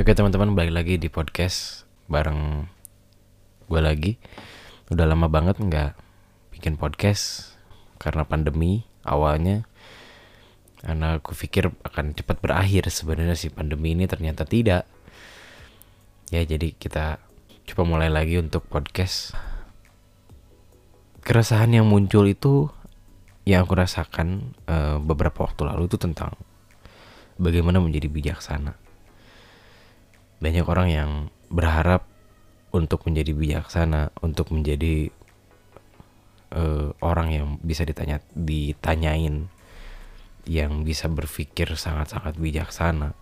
Oke teman-teman balik lagi di podcast bareng gue lagi. Udah lama banget nggak bikin podcast karena pandemi awalnya. Karena aku pikir akan cepat berakhir sebenarnya sih pandemi ini ternyata tidak. Ya jadi kita coba mulai lagi untuk podcast. Keresahan yang muncul itu yang aku rasakan uh, beberapa waktu lalu itu tentang bagaimana menjadi bijaksana banyak orang yang berharap untuk menjadi bijaksana, untuk menjadi uh, orang yang bisa ditanya ditanyain, yang bisa berpikir sangat-sangat bijaksana.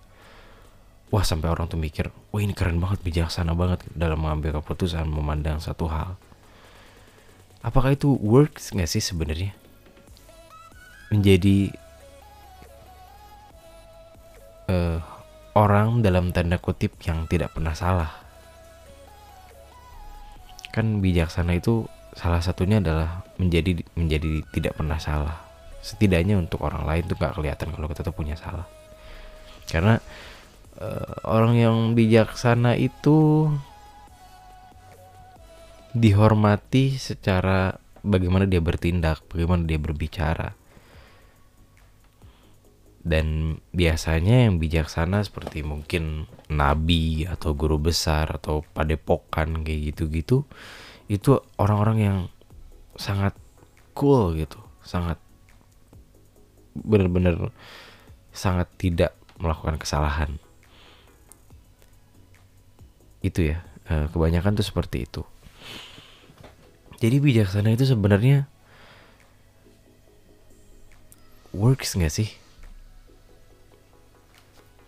Wah sampai orang tuh mikir, wah ini keren banget, bijaksana banget dalam mengambil keputusan, memandang satu hal. Apakah itu works nggak sih sebenarnya? Menjadi uh, orang dalam tanda kutip yang tidak pernah salah. Kan bijaksana itu salah satunya adalah menjadi menjadi tidak pernah salah. Setidaknya untuk orang lain tuh gak kelihatan kalau kita tuh punya salah. Karena uh, orang yang bijaksana itu dihormati secara bagaimana dia bertindak, bagaimana dia berbicara dan biasanya yang bijaksana seperti mungkin nabi atau guru besar atau padepokan kayak gitu-gitu itu orang-orang yang sangat cool gitu sangat benar-benar sangat tidak melakukan kesalahan. Itu ya eh, kebanyakan tuh seperti itu. Jadi bijaksana itu sebenarnya works nggak sih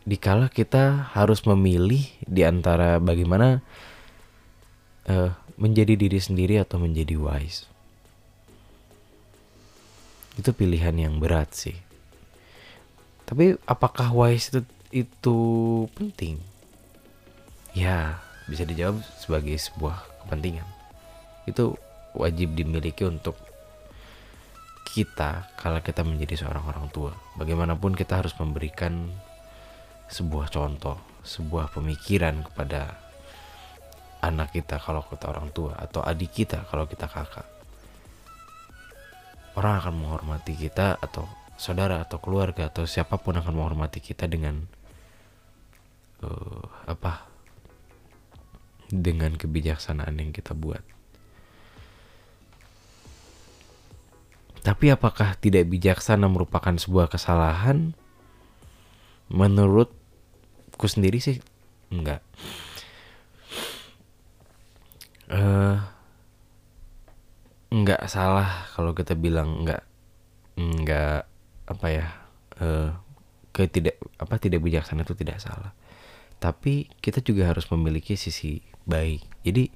dikala kita harus memilih di antara bagaimana uh, menjadi diri sendiri atau menjadi wise. Itu pilihan yang berat sih. Tapi apakah wise itu itu penting? Ya, bisa dijawab sebagai sebuah kepentingan. Itu wajib dimiliki untuk kita kalau kita menjadi seorang orang tua. Bagaimanapun kita harus memberikan sebuah contoh, sebuah pemikiran kepada anak kita kalau kita orang tua atau adik kita kalau kita kakak. Orang akan menghormati kita atau saudara atau keluarga atau siapa pun akan menghormati kita dengan uh, apa? Dengan kebijaksanaan yang kita buat. Tapi apakah tidak bijaksana merupakan sebuah kesalahan? Menurut aku sendiri sih enggak. Uh, enggak salah kalau kita bilang enggak enggak apa ya uh, ke tidak apa tidak bijaksana itu tidak salah. Tapi kita juga harus memiliki sisi baik. Jadi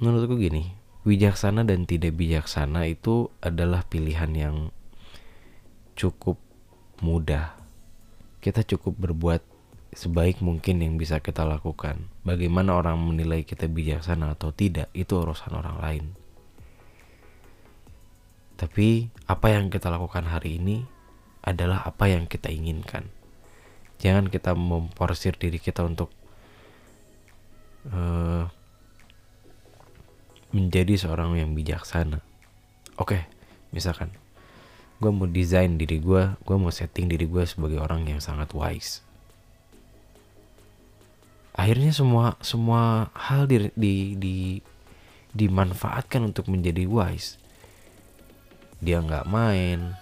menurutku gini bijaksana dan tidak bijaksana itu adalah pilihan yang cukup mudah. Kita cukup berbuat sebaik mungkin yang bisa kita lakukan. Bagaimana orang menilai kita bijaksana atau tidak, itu urusan orang lain. Tapi apa yang kita lakukan hari ini adalah apa yang kita inginkan. Jangan kita memporsir diri kita untuk uh, menjadi seorang yang bijaksana. Oke, okay, misalkan gue mau desain diri gue, gue mau setting diri gue sebagai orang yang sangat wise akhirnya semua semua hal di, di, di dimanfaatkan untuk menjadi wise. Dia nggak main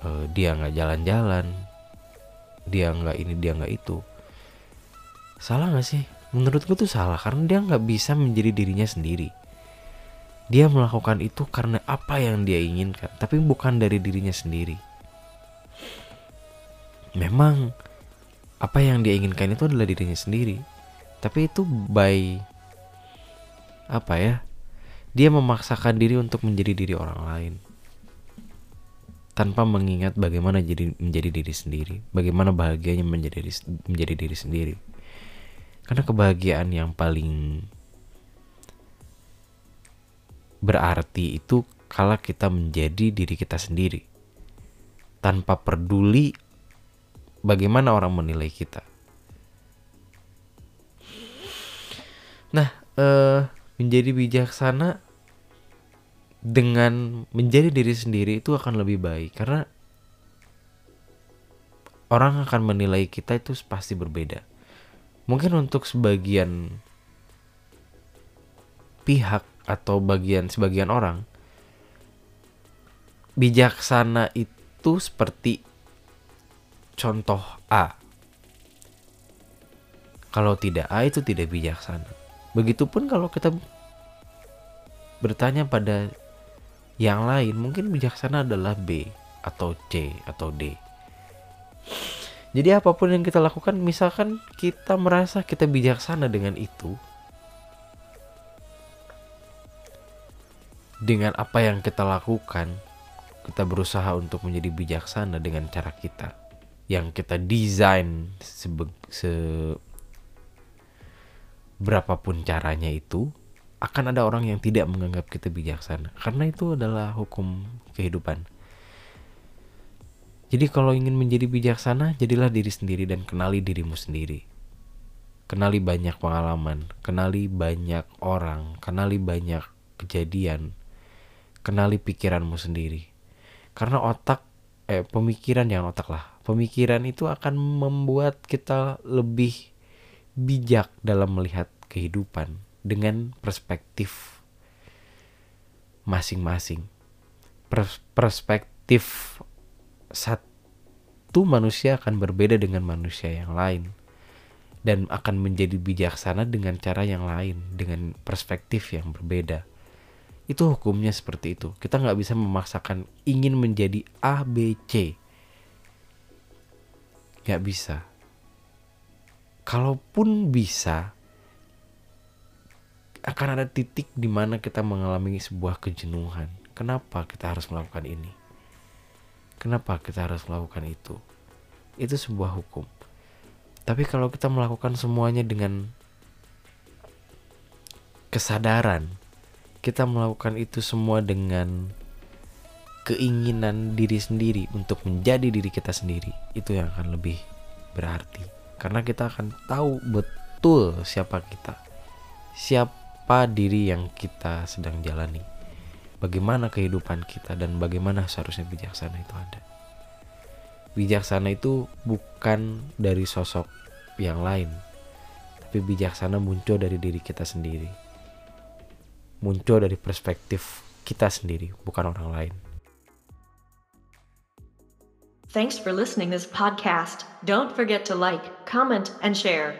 uh, dia nggak jalan-jalan dia nggak ini dia nggak itu. Salah nggak sih? Menurutku tuh salah karena dia nggak bisa menjadi dirinya sendiri. Dia melakukan itu karena apa yang dia inginkan tapi bukan dari dirinya sendiri. Memang apa yang dia inginkan itu adalah dirinya sendiri. Tapi itu by apa ya dia memaksakan diri untuk menjadi diri orang lain. Tanpa mengingat bagaimana jadi menjadi diri sendiri. Bagaimana bahagianya menjadi menjadi diri sendiri. Karena kebahagiaan yang paling berarti itu kala kita menjadi diri kita sendiri. Tanpa peduli bagaimana orang menilai kita. Nah, uh, menjadi bijaksana dengan menjadi diri sendiri itu akan lebih baik karena orang akan menilai kita itu pasti berbeda. Mungkin untuk sebagian pihak atau bagian sebagian orang bijaksana itu seperti contoh A. Kalau tidak A itu tidak bijaksana. Begitupun kalau kita bertanya pada yang lain, mungkin bijaksana adalah B atau C atau D. Jadi apa pun yang kita lakukan, misalkan kita merasa kita bijaksana dengan itu, dengan apa yang kita lakukan, kita berusaha untuk menjadi bijaksana dengan cara kita yang kita desain sebe se caranya itu akan ada orang yang tidak menganggap kita bijaksana karena itu adalah hukum kehidupan. Jadi kalau ingin menjadi bijaksana, jadilah diri sendiri dan kenali dirimu sendiri. Kenali banyak pengalaman, kenali banyak orang, kenali banyak kejadian, kenali pikiranmu sendiri. Karena otak, eh pemikiran yang otak lah, pemikiran itu akan membuat kita lebih bijak dalam melihat kehidupan dengan perspektif masing-masing. Perspektif satu manusia akan berbeda dengan manusia yang lain dan akan menjadi bijaksana dengan cara yang lain dengan perspektif yang berbeda itu hukumnya seperti itu. Kita nggak bisa memaksakan ingin menjadi A B C. Nggak bisa. Kalaupun bisa akan ada titik di mana kita mengalami sebuah kejenuhan. Kenapa kita harus melakukan ini? Kenapa kita harus melakukan itu? Itu sebuah hukum. Tapi kalau kita melakukan semuanya dengan kesadaran, kita melakukan itu semua dengan keinginan diri sendiri untuk menjadi diri kita sendiri, itu yang akan lebih berarti. Karena kita akan tahu betul siapa kita, siapa diri yang kita sedang jalani bagaimana kehidupan kita dan bagaimana seharusnya bijaksana itu ada. Bijaksana itu bukan dari sosok yang lain, tapi bijaksana muncul dari diri kita sendiri. Muncul dari perspektif kita sendiri, bukan orang lain. Thanks for listening this podcast. Don't forget to like, comment, and share.